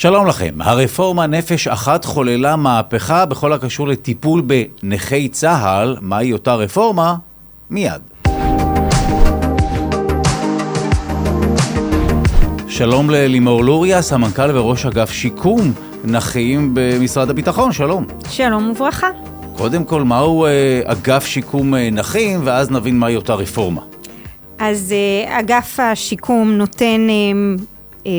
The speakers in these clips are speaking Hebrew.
שלום לכם. הרפורמה נפש אחת חוללה מהפכה בכל הקשור לטיפול בנכי צה"ל. מהי אותה רפורמה? מיד. שלום ללימור לוריה, סמנכ"ל וראש אגף שיקום נכים במשרד הביטחון, שלום. שלום וברכה. קודם כל, מהו אה, אגף שיקום אה, נכים, ואז נבין מהי אותה רפורמה. אז אה, אגף השיקום נותן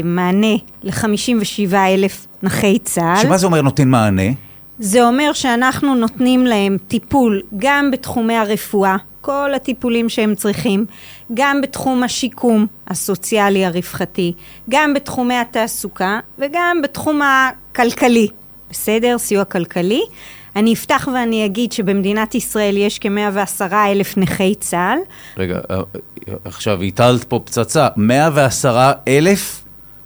מענה ל-57 אלף נכי צה"ל. שמה זה אומר נותן מענה? זה אומר שאנחנו נותנים להם טיפול גם בתחומי הרפואה, כל הטיפולים שהם צריכים, גם בתחום השיקום הסוציאלי הרווחתי, גם בתחומי התעסוקה וגם בתחום הכלכלי, בסדר? סיוע כלכלי. אני אפתח ואני אגיד שבמדינת ישראל יש כ-110 אלף נכי צה"ל. רגע, אה, עכשיו הטלת פה פצצה, 110 אלף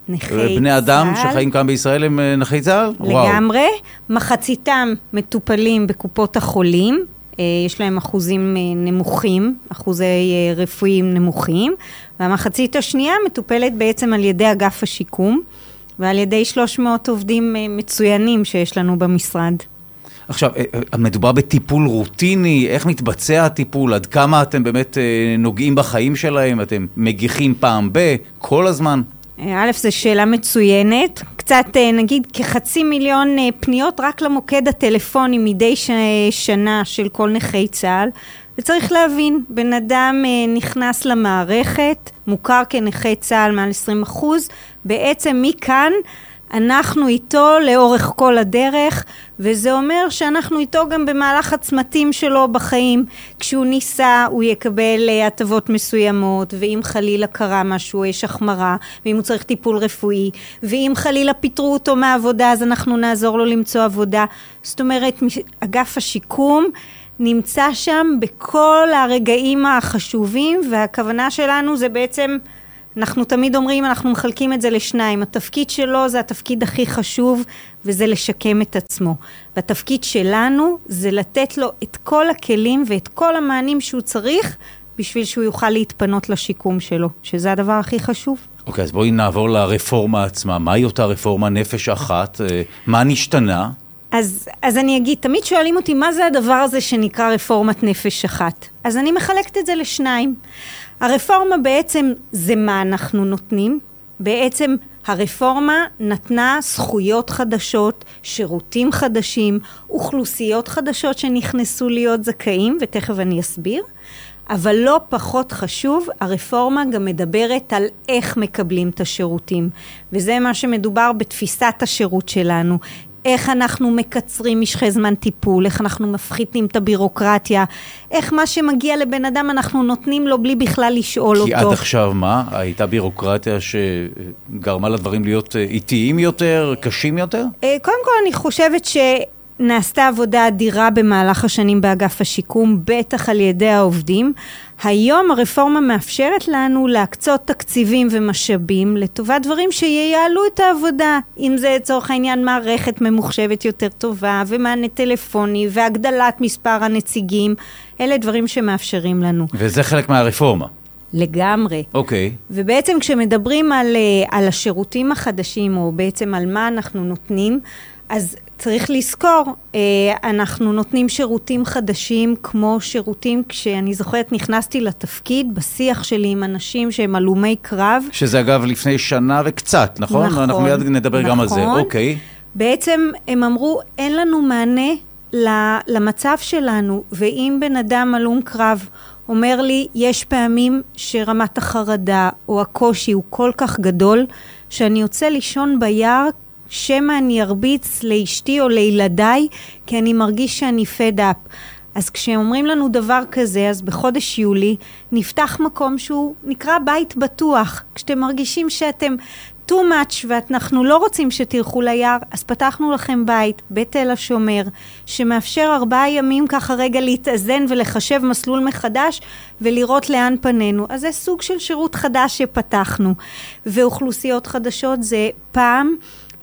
נכי צה"ל. בני אדם שחיים כאן בישראל הם אה, נכי צה"ל? לגמרי. וואו. מחציתם מטופלים בקופות החולים. אה, יש להם אחוזים נמוכים, אחוזי רפואיים נמוכים, והמחצית השנייה מטופלת בעצם על ידי אגף השיקום ועל ידי 300 עובדים מצוינים שיש לנו במשרד. עכשיו, אה, אה, מדובר בטיפול רוטיני, איך מתבצע הטיפול, עד כמה אתם באמת אה, נוגעים בחיים שלהם, אתם מגיחים פעם ב, כל הזמן? א', זו שאלה מצוינת. קצת, נגיד, כחצי מיליון פניות רק למוקד הטלפוני מדי ש... שנה של כל נכי צה"ל. וצריך להבין, בן אדם נכנס למערכת, מוכר כנכה צה"ל מעל 20 אחוז, בעצם מכאן אנחנו איתו לאורך כל הדרך, וזה אומר שאנחנו איתו גם במהלך הצמתים שלו בחיים. כשהוא ניסה, הוא יקבל אה, הטבות מסוימות, ואם חלילה קרה משהו, יש החמרה, ואם הוא צריך טיפול רפואי, ואם חלילה פיטרו אותו מהעבודה, אז אנחנו נעזור לו למצוא עבודה. זאת אומרת, אגף השיקום נמצא שם בכל הרגעים החשובים, והכוונה שלנו זה בעצם... אנחנו תמיד אומרים, אנחנו מחלקים את זה לשניים. התפקיד שלו זה התפקיד הכי חשוב, וזה לשקם את עצמו. והתפקיד שלנו זה לתת לו את כל הכלים ואת כל המענים שהוא צריך, בשביל שהוא יוכל להתפנות לשיקום שלו, שזה הדבר הכי חשוב. אוקיי, okay, אז בואי נעבור לרפורמה עצמה. מהי אותה רפורמה נפש אחת? אה, מה נשתנה? אז, אז אני אגיד, תמיד שואלים אותי מה זה הדבר הזה שנקרא רפורמת נפש אחת. אז אני מחלקת את זה לשניים. הרפורמה בעצם זה מה אנחנו נותנים, בעצם הרפורמה נתנה זכויות חדשות, שירותים חדשים, אוכלוסיות חדשות שנכנסו להיות זכאים, ותכף אני אסביר. אבל לא פחות חשוב, הרפורמה גם מדברת על איך מקבלים את השירותים. וזה מה שמדובר בתפיסת השירות שלנו. איך אנחנו מקצרים משכי זמן טיפול, איך אנחנו מפחיתים את הבירוקרטיה, איך מה שמגיע לבן אדם אנחנו נותנים לו בלי בכלל לשאול כי אותו. כי עד עכשיו מה? הייתה בירוקרטיה שגרמה לדברים להיות אה, איטיים יותר, קשים יותר? אה, קודם כל אני חושבת ש... נעשתה עבודה אדירה במהלך השנים באגף השיקום, בטח על ידי העובדים. היום הרפורמה מאפשרת לנו להקצות תקציבים ומשאבים לטובת דברים שייעלו את העבודה. אם זה לצורך העניין מערכת ממוחשבת יותר טובה, ומענה טלפוני, והגדלת מספר הנציגים, אלה דברים שמאפשרים לנו. וזה חלק מהרפורמה. לגמרי. אוקיי. Okay. ובעצם כשמדברים על, אה, על השירותים החדשים, או בעצם על מה אנחנו נותנים, אז צריך לזכור, אה, אנחנו נותנים שירותים חדשים כמו שירותים, כשאני זוכרת נכנסתי לתפקיד בשיח שלי עם אנשים שהם הלומי קרב. שזה אגב לפני שנה וקצת, נכון? נכון. אנחנו מיד נדבר נכון. גם על זה, נכון. אוקיי. בעצם הם אמרו, אין לנו מענה למצב שלנו, ואם בן אדם הלום קרב אומר לי, יש פעמים שרמת החרדה או הקושי הוא כל כך גדול, שאני יוצא לישון ביער שמא אני ארביץ לאשתי או לילדיי, כי אני מרגיש שאני fed up. אז כשאומרים לנו דבר כזה, אז בחודש יולי נפתח מקום שהוא נקרא בית בטוח. כשאתם מרגישים שאתם too much ואנחנו לא רוצים שתלכו ליער, אז פתחנו לכם בית, בית תל השומר, שמאפשר ארבעה ימים ככה רגע להתאזן ולחשב מסלול מחדש ולראות לאן פנינו. אז זה סוג של שירות חדש שפתחנו. ואוכלוסיות חדשות זה פעם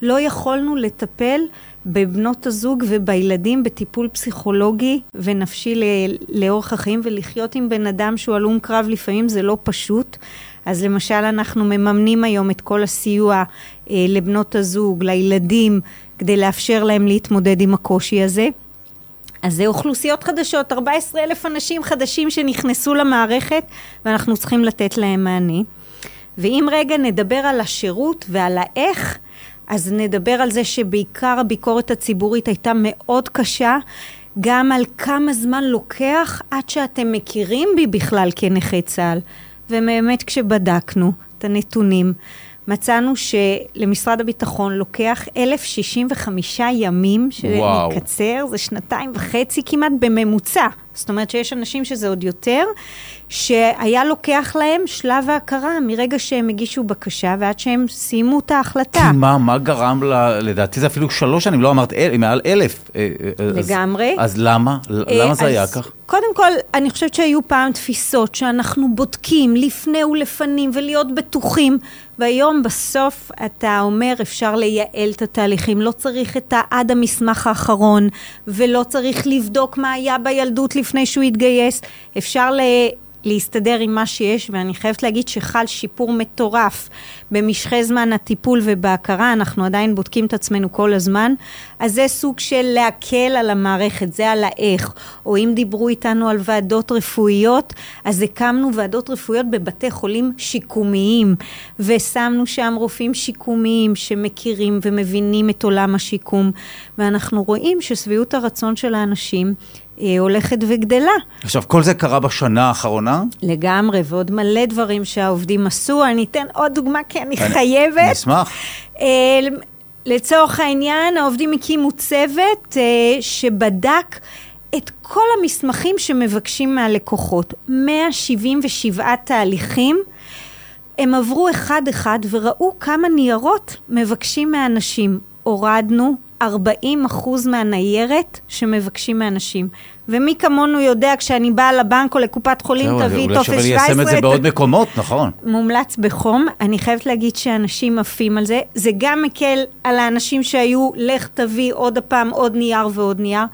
לא יכולנו לטפל בבנות הזוג ובילדים בטיפול פסיכולוגי ונפשי לאורך החיים, ולחיות עם בן אדם שהוא הלום קרב לפעמים זה לא פשוט. אז למשל אנחנו מממנים היום את כל הסיוע אה, לבנות הזוג, לילדים, כדי לאפשר להם להתמודד עם הקושי הזה. אז זה אוכלוסיות חדשות, 14 אלף אנשים חדשים שנכנסו למערכת ואנחנו צריכים לתת להם מענה. ואם רגע נדבר על השירות ועל האיך, אז נדבר על זה שבעיקר הביקורת הציבורית הייתה מאוד קשה, גם על כמה זמן לוקח עד שאתם מכירים בי בכלל כנכי צה"ל. ובאמת כשבדקנו את הנתונים, מצאנו שלמשרד הביטחון לוקח 1,065 ימים, שנקצר, זה שנתיים וחצי כמעט בממוצע. זאת אומרת שיש אנשים שזה עוד יותר, שהיה לוקח להם שלב ההכרה מרגע שהם הגישו בקשה ועד שהם סיימו את ההחלטה. כי מה, מה גרם ל... לדעתי זה אפילו שלוש שנים, לא אמרת אל, מעל אלף. אה, אה, לגמרי. אז, אז למה? למה זה היה כך? קודם כל, אני חושבת שהיו פעם תפיסות שאנחנו בודקים לפני ולפנים ולהיות בטוחים, והיום בסוף אתה אומר אפשר לייעל את התהליכים, לא צריך את עד המסמך האחרון, ולא צריך לבדוק מה היה בילדות לפני שהוא התגייס, אפשר ל... להסתדר עם מה שיש, ואני חייבת להגיד שחל שיפור מטורף במשכי זמן הטיפול ובהכרה, אנחנו עדיין בודקים את עצמנו כל הזמן, אז זה סוג של להקל על המערכת, זה על האיך. או אם דיברו איתנו על ועדות רפואיות, אז הקמנו ועדות רפואיות בבתי חולים שיקומיים, ושמנו שם רופאים שיקומיים שמכירים ומבינים את עולם השיקום, ואנחנו רואים ששביעות הרצון של האנשים הולכת וגדלה. עכשיו, כל זה קרה בשנה האחרונה? לגמרי, ועוד מלא דברים שהעובדים עשו. אני אתן עוד דוגמה, כי אני, אני חייבת. אני אשמח. אה, לצורך העניין, העובדים הקימו צוות אה, שבדק את כל המסמכים שמבקשים מהלקוחות. 177 תהליכים. הם עברו אחד-אחד וראו כמה ניירות מבקשים מאנשים. הורדנו 40 אחוז מהניירת שמבקשים מאנשים. ומי כמונו יודע, כשאני באה לבנק או לקופת חולים, תביא טופס 17. אולי שווה ליישם את זה בעוד מקומות, נכון. מומלץ בחום. אני חייבת להגיד שאנשים עפים על זה. זה גם מקל על האנשים שהיו, לך תביא עוד הפעם עוד נייר ועוד נייר,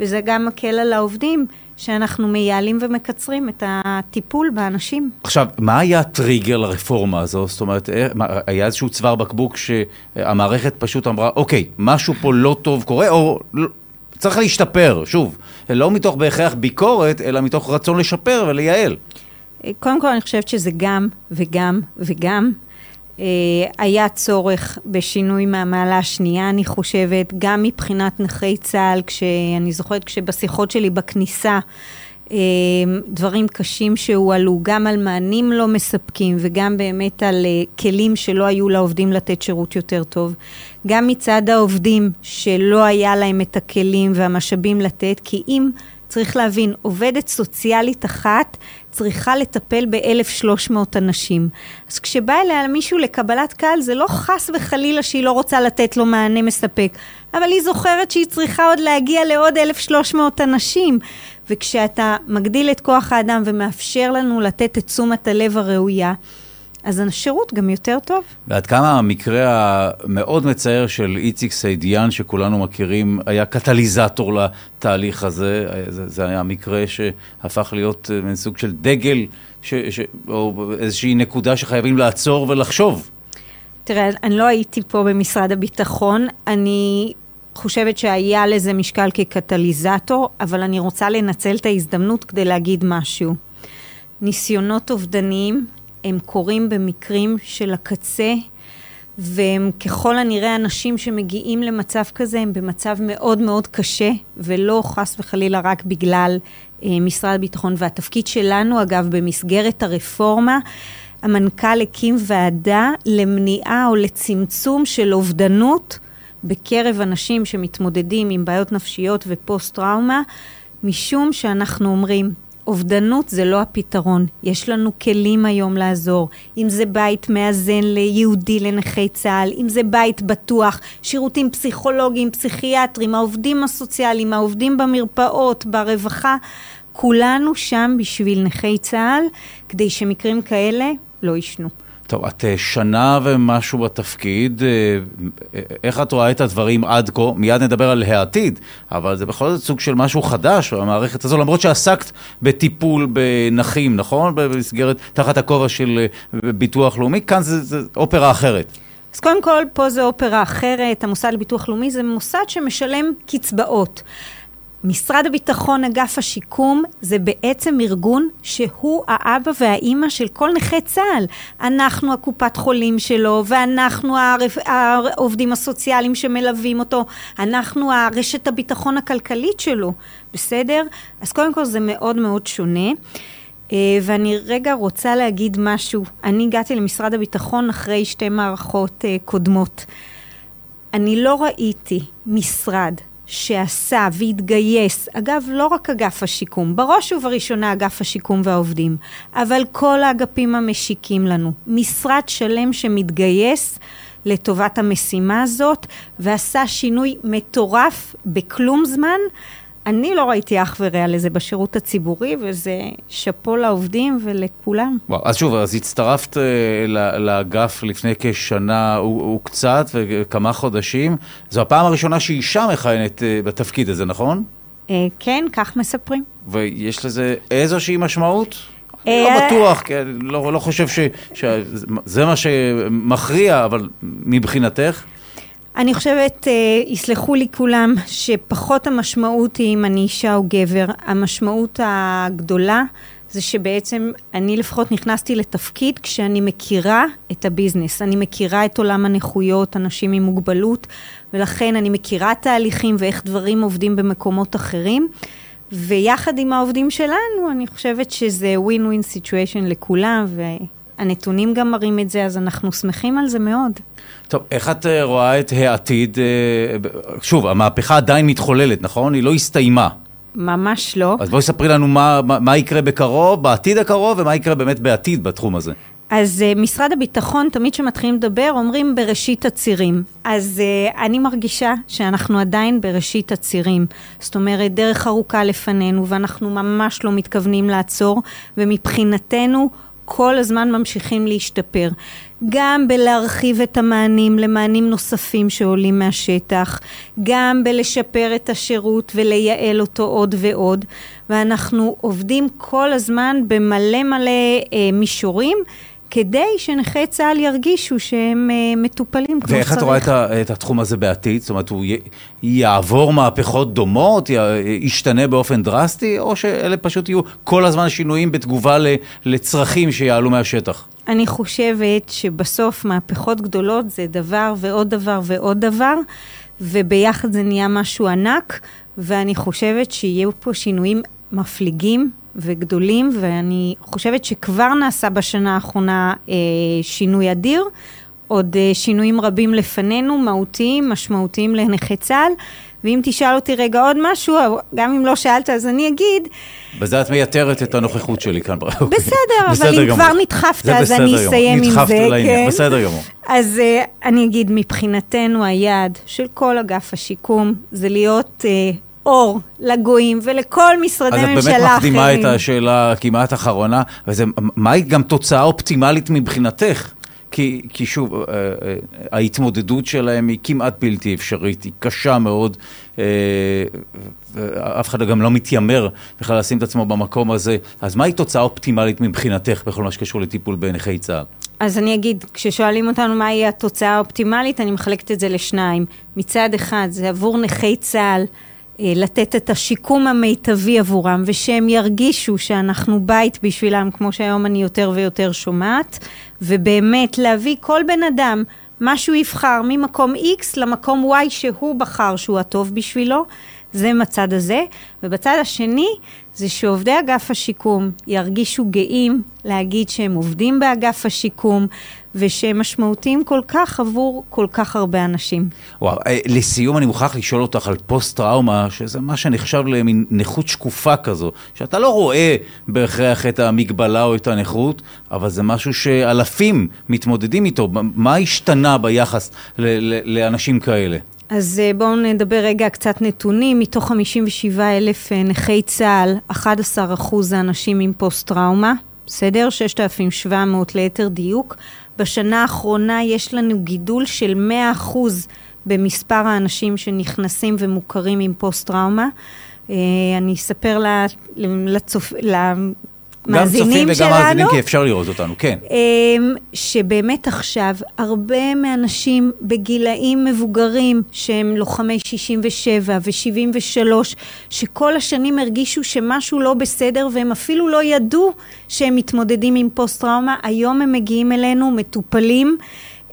וזה גם מקל על העובדים. שאנחנו מייעלים ומקצרים את הטיפול באנשים. עכשיו, מה היה הטריגר לרפורמה הזו? זאת אומרת, אה, היה איזשהו צוואר בקבוק שהמערכת פשוט אמרה, אוקיי, משהו פה לא טוב קורה, או צריך להשתפר, שוב, לא מתוך בהכרח ביקורת, אלא מתוך רצון לשפר ולייעל. קודם כל, אני חושבת שזה גם וגם וגם. אה, היה צורך בשינוי מהמעלה השנייה, אני חושבת, גם מבחינת נכי צה"ל, כשאני זוכרת כשבשיחות שלי בכניסה, אה, דברים קשים שהועלו, גם על מענים לא מספקים וגם באמת על אה, כלים שלא היו לעובדים לתת שירות יותר טוב. גם מצד העובדים שלא היה להם את הכלים והמשאבים לתת, כי אם צריך להבין, עובדת סוציאלית אחת צריכה לטפל ב-1,300 אנשים. אז כשבא אליה מישהו לקבלת קהל, זה לא חס וחלילה שהיא לא רוצה לתת לו מענה מספק, אבל היא זוכרת שהיא צריכה עוד להגיע לעוד 1,300 אנשים. וכשאתה מגדיל את כוח האדם ומאפשר לנו לתת את תשומת הלב הראויה, אז השירות גם יותר טוב. ועד כמה המקרה המאוד מצער של איציק סעידיאן, שכולנו מכירים, היה קטליזטור לתהליך הזה? זה, זה היה מקרה שהפך להיות אה, מין סוג של דגל, ש, ש, או איזושהי נקודה שחייבים לעצור ולחשוב. תראה, אני לא הייתי פה במשרד הביטחון, אני חושבת שהיה לזה משקל כקטליזטור, אבל אני רוצה לנצל את ההזדמנות כדי להגיד משהו. ניסיונות אובדניים הם קורים במקרים של הקצה, והם ככל הנראה אנשים שמגיעים למצב כזה, הם במצב מאוד מאוד קשה, ולא חס וחלילה רק בגלל אה, משרד הביטחון. והתפקיד שלנו, אגב, במסגרת הרפורמה, המנכ"ל הקים ועדה למניעה או לצמצום של אובדנות בקרב אנשים שמתמודדים עם בעיות נפשיות ופוסט-טראומה, משום שאנחנו אומרים, אובדנות זה לא הפתרון, יש לנו כלים היום לעזור, אם זה בית מאזן ליהודי לנכי צה"ל, אם זה בית בטוח, שירותים פסיכולוגיים, פסיכיאטרים, העובדים הסוציאליים, העובדים במרפאות, ברווחה, כולנו שם בשביל נכי צה"ל, כדי שמקרים כאלה לא יישנו. טוב, את אה, שנה ומשהו בתפקיד, אה, איך את רואה את הדברים עד כה? מיד נדבר על העתיד, אבל זה בכל זאת סוג של משהו חדש במערכת הזו, למרות שעסקת בטיפול בנכים, נכון? במסגרת, תחת הכובע של ביטוח לאומי, כאן זה, זה אופרה אחרת. אז קודם כל, פה זה אופרה אחרת, המוסד לביטוח לאומי זה מוסד שמשלם קצבאות. משרד הביטחון, אגף השיקום, זה בעצם ארגון שהוא האבא והאימא של כל נכה צה"ל. אנחנו הקופת חולים שלו, ואנחנו העובדים הסוציאליים שמלווים אותו, אנחנו הרשת הביטחון הכלכלית שלו, בסדר? אז קודם כל זה מאוד מאוד שונה. אה, ואני רגע רוצה להגיד משהו. אני הגעתי למשרד הביטחון אחרי שתי מערכות אה, קודמות. אני לא ראיתי משרד שעשה והתגייס, אגב, לא רק אגף השיקום, בראש ובראשונה אגף השיקום והעובדים, אבל כל האגפים המשיקים לנו, משרד שלם שמתגייס לטובת המשימה הזאת ועשה שינוי מטורף בכלום זמן. אני לא ראיתי אח ורע לזה בשירות הציבורי, וזה שאפו לעובדים ולכולם. וואו, אז שוב, אז הצטרפת uh, לאגף לפני כשנה וקצת וכמה חודשים. זו הפעם הראשונה שאישה מכהנת uh, בתפקיד הזה, נכון? Uh, כן, כך מספרים. ויש לזה איזושהי משמעות? אני לא בטוח, כי אני לא, לא חושב שזה מה שמכריע, אבל מבחינתך? אני חושבת, אה, יסלחו לי כולם, שפחות המשמעות היא אם אני אישה או גבר. המשמעות הגדולה זה שבעצם אני לפחות נכנסתי לתפקיד כשאני מכירה את הביזנס. אני מכירה את עולם הנכויות, אנשים עם מוגבלות, ולכן אני מכירה תהליכים ואיך דברים עובדים במקומות אחרים. ויחד עם העובדים שלנו, אני חושבת שזה ווין סיטואשן לכולם, והנתונים גם מראים את זה, אז אנחנו שמחים על זה מאוד. טוב, איך את אה, רואה את העתיד? אה, שוב, המהפכה עדיין מתחוללת, נכון? היא לא הסתיימה. ממש לא. אז בואי ספרי לנו מה, מה, מה יקרה בקרוב, בעתיד הקרוב, ומה יקרה באמת בעתיד בתחום הזה. אז uh, משרד הביטחון, תמיד כשמתחילים לדבר, אומרים בראשית הצירים. אז uh, אני מרגישה שאנחנו עדיין בראשית הצירים. זאת אומרת, דרך ארוכה לפנינו, ואנחנו ממש לא מתכוונים לעצור, ומבחינתנו... כל הזמן ממשיכים להשתפר. גם בלהרחיב את המענים למענים נוספים שעולים מהשטח, גם בלשפר את השירות ולייעל אותו עוד ועוד, ואנחנו עובדים כל הזמן במלא מלא אה, מישורים. כדי שנכי צה"ל ירגישו שהם uh, מטופלים כמו צריך. ואיך את רואה את, את התחום הזה בעתיד? זאת אומרת, הוא י, יעבור מהפכות דומות, י, ישתנה באופן דרסטי, או שאלה פשוט יהיו כל הזמן שינויים בתגובה ל, לצרכים שיעלו מהשטח? אני חושבת שבסוף מהפכות גדולות זה דבר ועוד דבר ועוד דבר, וביחד זה נהיה משהו ענק, ואני חושבת שיהיו פה שינויים מפליגים וגדולים, ואני חושבת שכבר נעשה בשנה האחרונה אה, שינוי אדיר, עוד אה, שינויים רבים לפנינו, מהותיים, משמעותיים לנכי צה"ל. ואם תשאל אותי רגע עוד משהו, גם אם לא שאלת אז אני אגיד. בזה את מייתרת את הנוכחות שלי כאן. בסדר, בסדר אבל אם כבר נדחפת, אז אני אסיים עם זה, כן. בסדר גמור. אז uh, אני אגיד, מבחינתנו היעד של כל אגף השיקום זה להיות uh, אור לגויים ולכל משרדי ממשלה אחרים. אז את באמת מקדימה את השאלה כמעט אחרונה, וזה, מהי גם תוצאה אופטימלית מבחינתך? כי, כי שוב, אה, אה, ההתמודדות שלהם היא כמעט בלתי אפשרית, היא קשה מאוד, אה, אף אחד גם לא מתיימר בכלל לשים את עצמו במקום הזה. אז מהי תוצאה אופטימלית מבחינתך בכל מה שקשור לטיפול בנכי צה"ל? אז אני אגיד, כששואלים אותנו מהי התוצאה האופטימלית, אני מחלקת את זה לשניים. מצד אחד, זה עבור נכי צה"ל. אה, לתת את השיקום המיטבי עבורם, ושהם ירגישו שאנחנו בית בשבילם, כמו שהיום אני יותר ויותר שומעת, ובאמת להביא כל בן אדם, מה שהוא יבחר, ממקום X למקום Y שהוא בחר שהוא הטוב בשבילו, זה מצד הזה. ובצד השני, זה שעובדי אגף השיקום ירגישו גאים להגיד שהם עובדים באגף השיקום, ושהם משמעותיים כל כך עבור כל כך הרבה אנשים. וואו, אה, לסיום אני מוכרח לשאול אותך על פוסט-טראומה, שזה מה שנחשב למין נכות שקופה כזו, שאתה לא רואה בהכרח את המגבלה או את הנכות, אבל זה משהו שאלפים מתמודדים איתו. מה השתנה ביחס לאנשים כאלה? אז אה, בואו נדבר רגע קצת נתונים. מתוך 57 אלף אה, נכי צה"ל, 11 אחוז זה אנשים עם פוסט-טראומה. בסדר? 6,700 ליתר דיוק. בשנה האחרונה יש לנו גידול של 100% במספר האנשים שנכנסים ומוכרים עם פוסט-טראומה. אה, אני אספר לצופ... למאזינים שלנו. גם צופים וגם מאזינים, כי אפשר לראות אותנו, כן. אמ, שבאמת עכשיו, הרבה מאנשים בגילאים מבוגרים, שהם לוחמי 67 ו-73, שכל השנים הרגישו שמשהו לא בסדר, והם אפילו לא ידעו שהם מתמודדים עם פוסט-טראומה, היום הם מגיעים אלינו, מטופלים.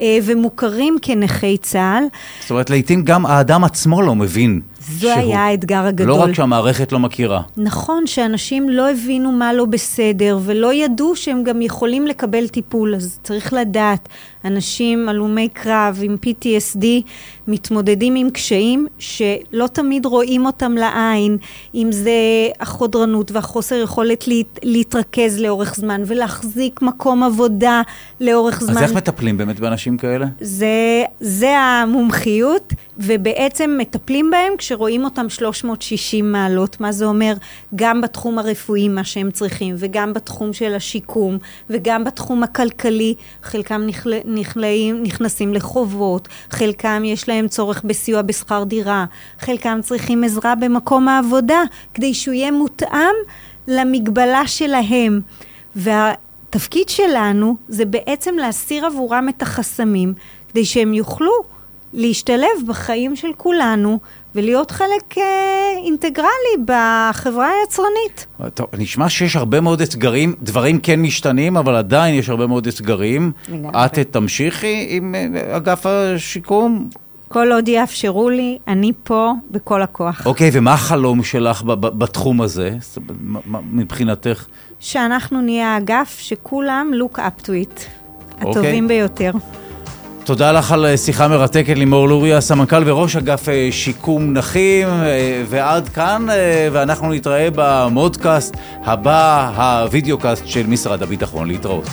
אה, ומוכרים כנכי צה"ל. זאת אומרת, לעיתים גם האדם עצמו לא מבין זה שהוא... היה האתגר הגדול. לא רק שהמערכת לא מכירה. נכון, שאנשים לא הבינו מה לא בסדר, ולא ידעו שהם גם יכולים לקבל טיפול, אז צריך לדעת, אנשים הלומי קרב עם PTSD מתמודדים עם קשיים שלא תמיד רואים אותם לעין, אם זה החודרנות והחוסר יכולת להת, להתרכז לאורך זמן ולהחזיק מקום עבודה לאורך זמן. אז איך מטפלים באמת באנשים כאלה? זה, זה המומחיות, ובעצם מטפלים בהם כשרואים אותם 360 מעלות, מה זה אומר? גם בתחום הרפואי, מה שהם צריכים, וגם בתחום של השיקום, וגם בתחום הכלכלי, חלקם נכלל... נכלאים, נכנסים לחובות, חלקם יש להם צורך בסיוע בשכר דירה, חלקם צריכים עזרה במקום העבודה, כדי שהוא יהיה מותאם למגבלה שלהם. והתפקיד שלנו זה בעצם להסיר עבורם את החסמים, כדי שהם יוכלו להשתלב בחיים של כולנו ולהיות חלק אה, אינטגרלי בחברה היצרנית. טוב, נשמע שיש הרבה מאוד אתגרים, דברים כן משתנים, אבל עדיין יש הרבה מאוד אתגרים. את תמשיכי עם אה, אגף השיקום? כל עוד יאפשרו לי, אני פה בכל הכוח. אוקיי, ומה החלום שלך בתחום הזה, מבחינתך? שאנחנו נהיה האגף שכולם look up to it. אוקיי. הטובים ביותר. תודה לך על אה, שיחה מרתקת, לימור לוריה, סמנכ"ל וראש אגף אה, שיקום נכים, אה, ועד כאן, ואנחנו נתראה במודקאסט הבא, הווידאו קאסט של משרד הביטחון. להתראות.